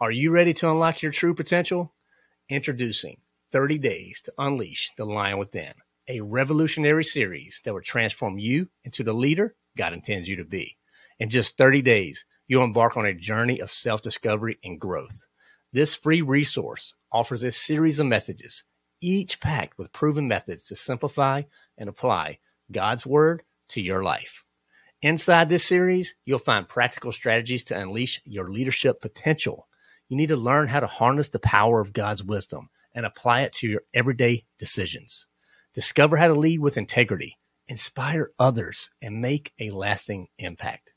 Are you ready to unlock your true potential? Introducing 30 Days to Unleash the Lion Within, a revolutionary series that will transform you into the leader God intends you to be. In just 30 days, you'll embark on a journey of self discovery and growth. This free resource offers a series of messages, each packed with proven methods to simplify and apply God's Word to your life. Inside this series, you'll find practical strategies to unleash your leadership potential you need to learn how to harness the power of God's wisdom and apply it to your everyday decisions. Discover how to lead with integrity, inspire others, and make a lasting impact.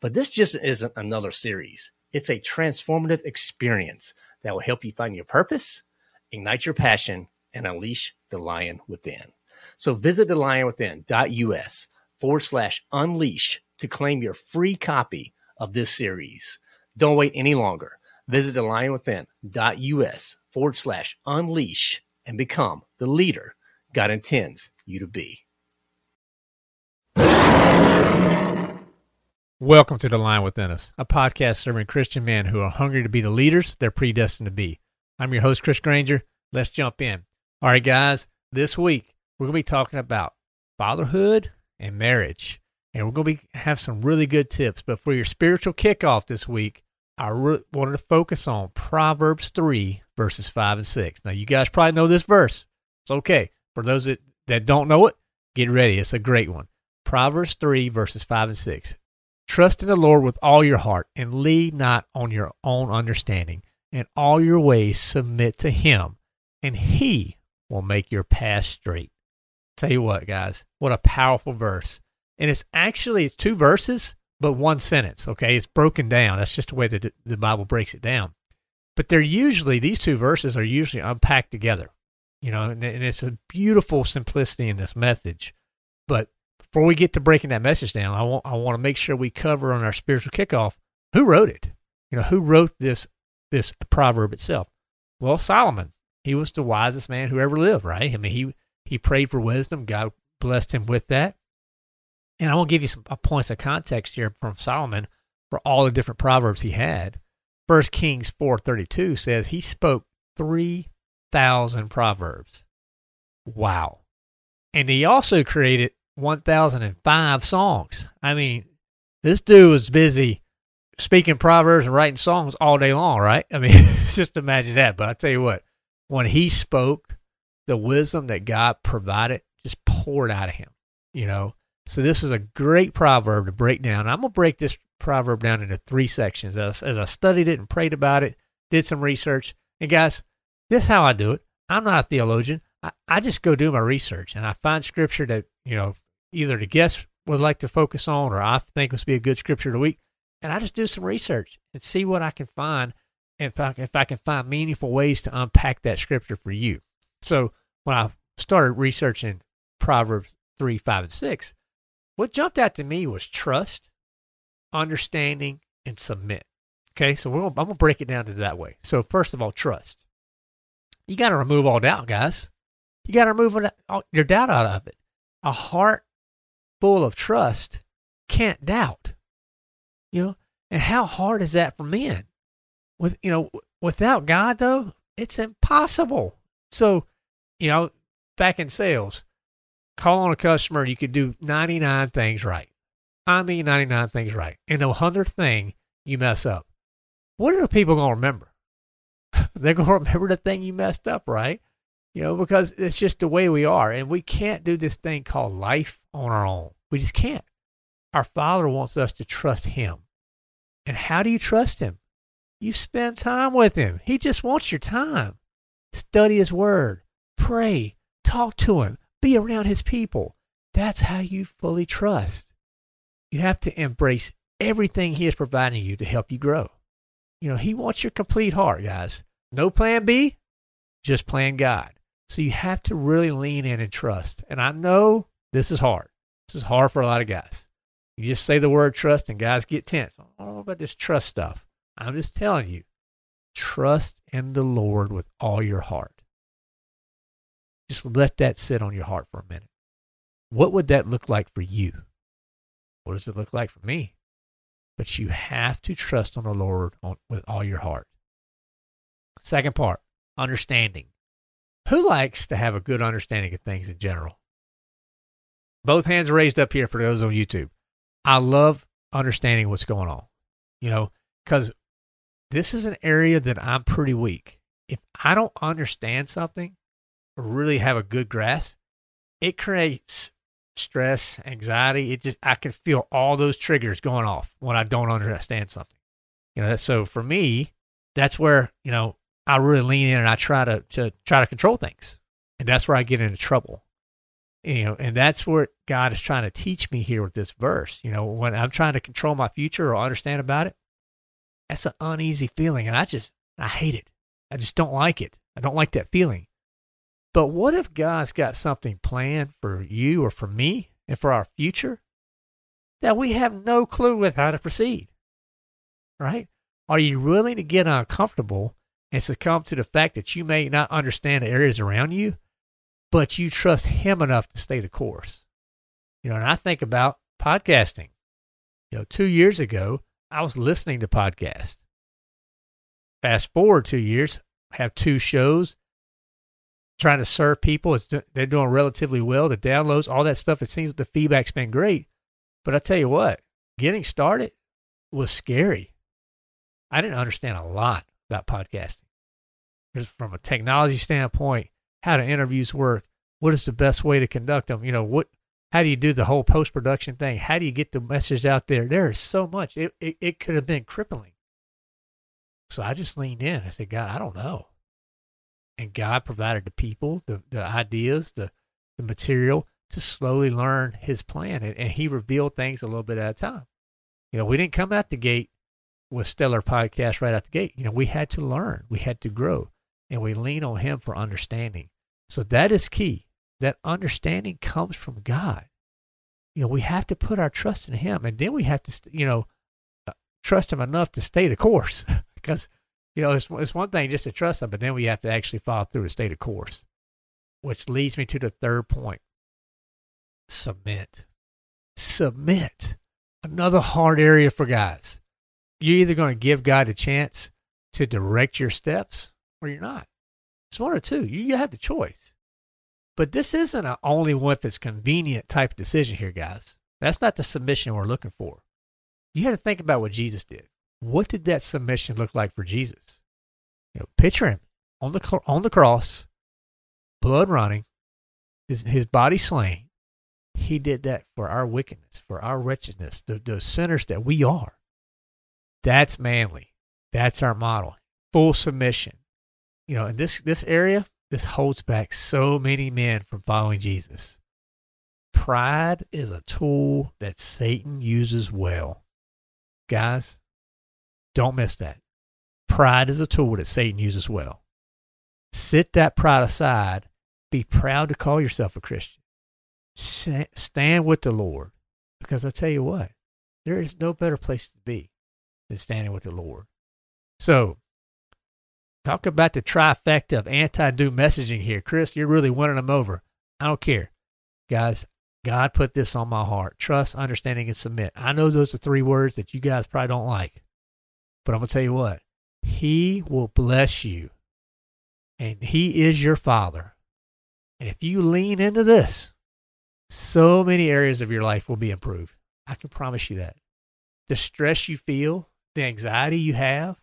But this just isn't another series. It's a transformative experience that will help you find your purpose, ignite your passion, and unleash the lion within. So visit thelionwithin.us forward slash unleash to claim your free copy of this series. Don't wait any longer. Visit thelionwithin.us forward slash unleash and become the leader God intends you to be. Welcome to The Lion Within Us, a podcast serving Christian men who are hungry to be the leaders they're predestined to be. I'm your host, Chris Granger. Let's jump in. All right, guys, this week we're going to be talking about fatherhood and marriage. And we're going to have some really good tips. But for your spiritual kickoff this week, I re- wanted to focus on Proverbs 3, verses 5 and 6. Now, you guys probably know this verse. It's okay. For those that, that don't know it, get ready. It's a great one. Proverbs 3, verses 5 and 6. Trust in the Lord with all your heart and lean not on your own understanding. In all your ways submit to Him, and He will make your path straight. Tell you what, guys, what a powerful verse. And it's actually it's two verses, but one sentence. Okay, it's broken down. That's just the way that the Bible breaks it down. But they're usually these two verses are usually unpacked together. You know, and, and it's a beautiful simplicity in this message. But before we get to breaking that message down, I want I want to make sure we cover on our spiritual kickoff who wrote it. You know, who wrote this this proverb itself? Well, Solomon. He was the wisest man who ever lived, right? I mean, he he prayed for wisdom. God blessed him with that. And I will give you some uh, points of context here from Solomon for all the different proverbs he had. First Kings 4:32 says he spoke 3,000 proverbs. Wow. And he also created 1,005 songs. I mean, this dude was busy speaking proverbs and writing songs all day long, right? I mean, just imagine that. But I tell you what, when he spoke, the wisdom that God provided just poured out of him, you know. So this is a great proverb to break down. I'm going to break this proverb down into three sections as, as I studied it and prayed about it, did some research. And guys, this is how I do it. I'm not a theologian. I, I just go do my research and I find scripture that, you know, either the guests would like to focus on or I think must be a good scripture of the week. And I just do some research and see what I can find if I, if I can find meaningful ways to unpack that scripture for you. So when I started researching Proverbs 3, 5, and 6, what jumped out to me was trust, understanding, and submit. Okay, so I'm going to break it down to that way. So, first of all, trust. You got to remove all doubt, guys. You got to remove all, your doubt out of it. A heart full of trust can't doubt. You know, and how hard is that for men? With you know, without God though, it's impossible. So, you know, back in sales, call on a customer, you could do 99 things right. I mean, 99 things right. And the 100th thing you mess up. What are people going to remember? They're going to remember the thing you messed up, right? You know, because it's just the way we are. And we can't do this thing called life on our own. We just can't. Our Father wants us to trust Him. And how do you trust Him? You spend time with Him. He just wants your time. Study His Word, pray, talk to Him, be around his people. That's how you fully trust. You have to embrace everything he is providing you to help you grow. You know, he wants your complete heart, guys. No plan B, just plan God. So you have to really lean in and trust. And I know this is hard. This is hard for a lot of guys. You just say the word trust and guys get tense. I don't know about this trust stuff. I'm just telling you, trust in the Lord with all your heart. Just let that sit on your heart for a minute. What would that look like for you? What does it look like for me? But you have to trust on the Lord on, with all your heart. Second part, understanding. Who likes to have a good understanding of things in general? Both hands raised up here for those on YouTube. I love understanding what's going on, you know, because this is an area that I'm pretty weak. If I don't understand something really have a good grasp, it creates stress, anxiety. It just, I can feel all those triggers going off when I don't understand something. You know, so for me, that's where, you know, I really lean in and I try to, to try to control things. And that's where I get into trouble. You know, and that's what God is trying to teach me here with this verse. You know, when I'm trying to control my future or understand about it, that's an uneasy feeling. And I just, I hate it. I just don't like it. I don't like that feeling. But what if God's got something planned for you or for me and for our future that we have no clue with how to proceed? Right? Are you willing to get uncomfortable and succumb to the fact that you may not understand the areas around you, but you trust Him enough to stay the course? You know, and I think about podcasting. You know, two years ago, I was listening to podcasts. Fast forward two years, have two shows, trying to serve people. It's, they're doing relatively well. The downloads, all that stuff. It seems the feedback's been great. But I tell you what, getting started was scary. I didn't understand a lot about podcasting. Just from a technology standpoint, how do interviews work? What is the best way to conduct them? You know, what how do you do the whole post production thing? How do you get the message out there? There is so much. It, it, it could have been crippling. So I just leaned in. I said, God, I don't know and God provided the people, the, the ideas, the, the material to slowly learn his plan. And, and he revealed things a little bit at a time. You know, we didn't come out the gate with Stellar Podcast right out the gate. You know, we had to learn, we had to grow, and we lean on him for understanding. So that is key. That understanding comes from God. You know, we have to put our trust in him, and then we have to, you know, uh, trust him enough to stay the course because you know, it's, it's one thing just to trust them, but then we have to actually follow through and stay the course, which leads me to the third point submit. Submit. Another hard area for guys. You're either going to give God a chance to direct your steps or you're not. It's one or two. You have the choice. But this isn't an only one if it's convenient type of decision here, guys. That's not the submission we're looking for. You have to think about what Jesus did what did that submission look like for Jesus? You know, picture him on the on the cross, blood running, his his body slain. He did that for our wickedness, for our wretchedness, the, the sinners that we are. That's manly. That's our model. Full submission. You know, in this this area, this holds back so many men from following Jesus. Pride is a tool that Satan uses well. Guys, don't miss that. Pride is a tool that Satan uses well. Sit that pride aside. Be proud to call yourself a Christian. Stand with the Lord. Because I tell you what, there is no better place to be than standing with the Lord. So, talk about the trifecta of anti doom messaging here. Chris, you're really winning them over. I don't care. Guys, God put this on my heart trust, understanding, and submit. I know those are three words that you guys probably don't like. But I'm going to tell you what, He will bless you. And He is your Father. And if you lean into this, so many areas of your life will be improved. I can promise you that. The stress you feel, the anxiety you have,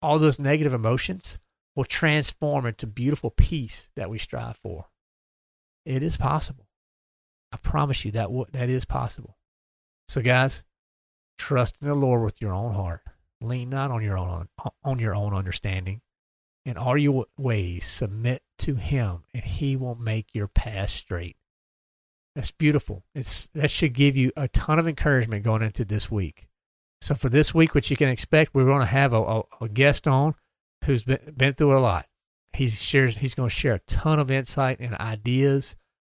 all those negative emotions will transform into beautiful peace that we strive for. It is possible. I promise you that that is possible. So guys, trust in the Lord with your own heart. Lean not on your own on your own understanding. In all your ways, submit to Him, and He will make your path straight. That's beautiful. It's that should give you a ton of encouragement going into this week. So for this week, what you can expect, we're going to have a, a, a guest on who's been been through a lot. He's shares he's going to share a ton of insight and ideas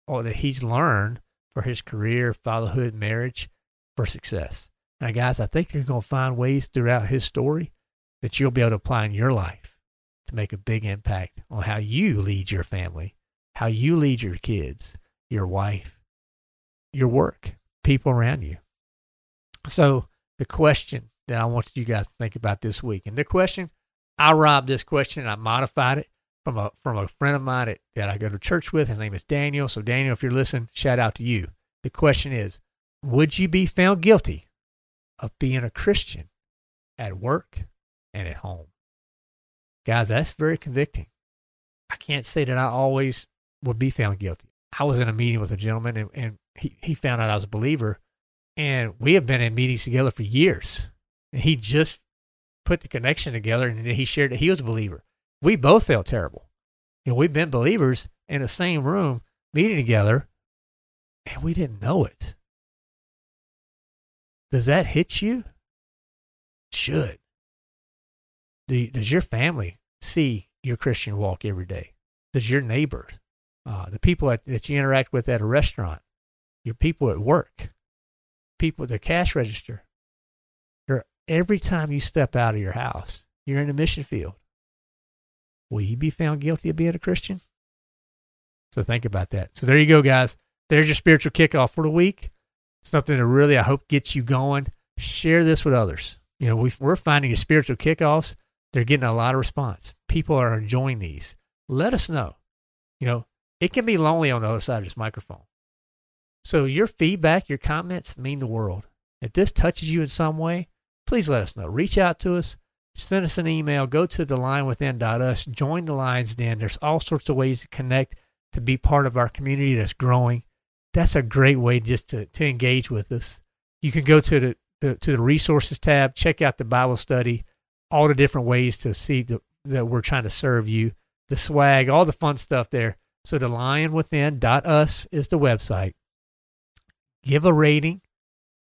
or that he's learned for his career, fatherhood, marriage, for success. Now, guys, I think you're going to find ways throughout his story that you'll be able to apply in your life to make a big impact on how you lead your family, how you lead your kids, your wife, your work, people around you. So, the question that I want you guys to think about this week, and the question I robbed this question and I modified it from a from a friend of mine that, that I go to church with. His name is Daniel. So Daniel, if you're listening, shout out to you. The question is, would you be found guilty of being a Christian at work and at home? Guys, that's very convicting. I can't say that I always would be found guilty. I was in a meeting with a gentleman and, and he, he found out I was a believer. And we have been in meetings together for years. And he just put the connection together and he shared that he was a believer. We both felt terrible. You know, we've been believers in the same room meeting together and we didn't know it. Does that hit you? Should. Do, does your family see your Christian walk every day? Does your neighbors, uh, the people at, that you interact with at a restaurant, your people at work, people at the cash register, every time you step out of your house, you're in a mission field. Will you be found guilty of being a Christian? So think about that. So there you go, guys. There's your spiritual kickoff for the week. Something that really I hope gets you going. Share this with others. You know, we are finding your spiritual kickoffs. They're getting a lot of response. People are enjoying these. Let us know. You know, it can be lonely on the other side of this microphone. So your feedback, your comments mean the world. If this touches you in some way, please let us know. Reach out to us. Send us an email. Go to thelionwithin.us. Join the Lions Den. There's all sorts of ways to connect to be part of our community that's growing. That's a great way just to, to engage with us. You can go to the, to the resources tab, check out the Bible study, all the different ways to see the, that we're trying to serve you, the swag, all the fun stuff there. So the lionwithin.us is the website. Give a rating,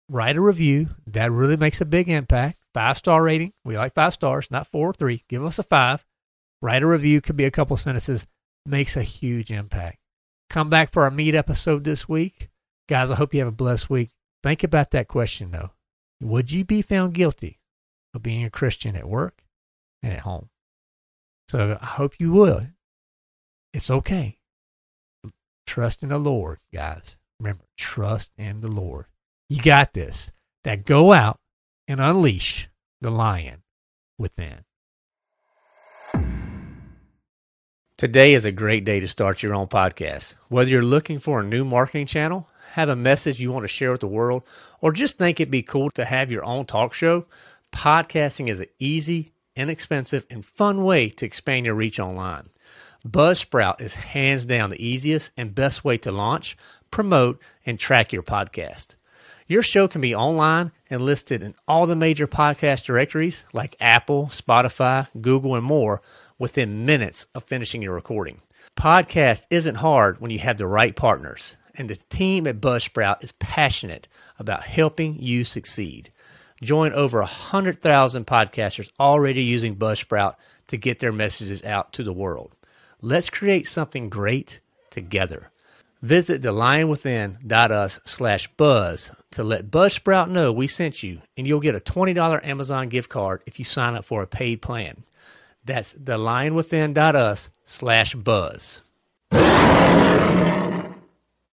write a review. That really makes a big impact. Five star rating. We like five stars, not four or three. Give us a five. Write a review. Could be a couple sentences. Makes a huge impact. Come back for our meet episode this week. Guys, I hope you have a blessed week. Think about that question, though. Would you be found guilty of being a Christian at work and at home? So I hope you would. It's okay. Trust in the Lord, guys. Remember, trust in the Lord. You got this. That go out and unleash the lion within. Today is a great day to start your own podcast. Whether you're looking for a new marketing channel, have a message you want to share with the world, or just think it'd be cool to have your own talk show, podcasting is an easy, inexpensive, and fun way to expand your reach online. Buzzsprout is hands down the easiest and best way to launch, promote, and track your podcast. Your show can be online and listed in all the major podcast directories like Apple, Spotify, Google, and more within minutes of finishing your recording. Podcast isn't hard when you have the right partners, and the team at Buzzsprout is passionate about helping you succeed. Join over 100,000 podcasters already using Buzzsprout to get their messages out to the world. Let's create something great together. Visit thelionwithin.us slash buzz to let Buzzsprout know we sent you, and you'll get a $20 Amazon gift card if you sign up for a paid plan. That's thelionwithin.us slash buzz.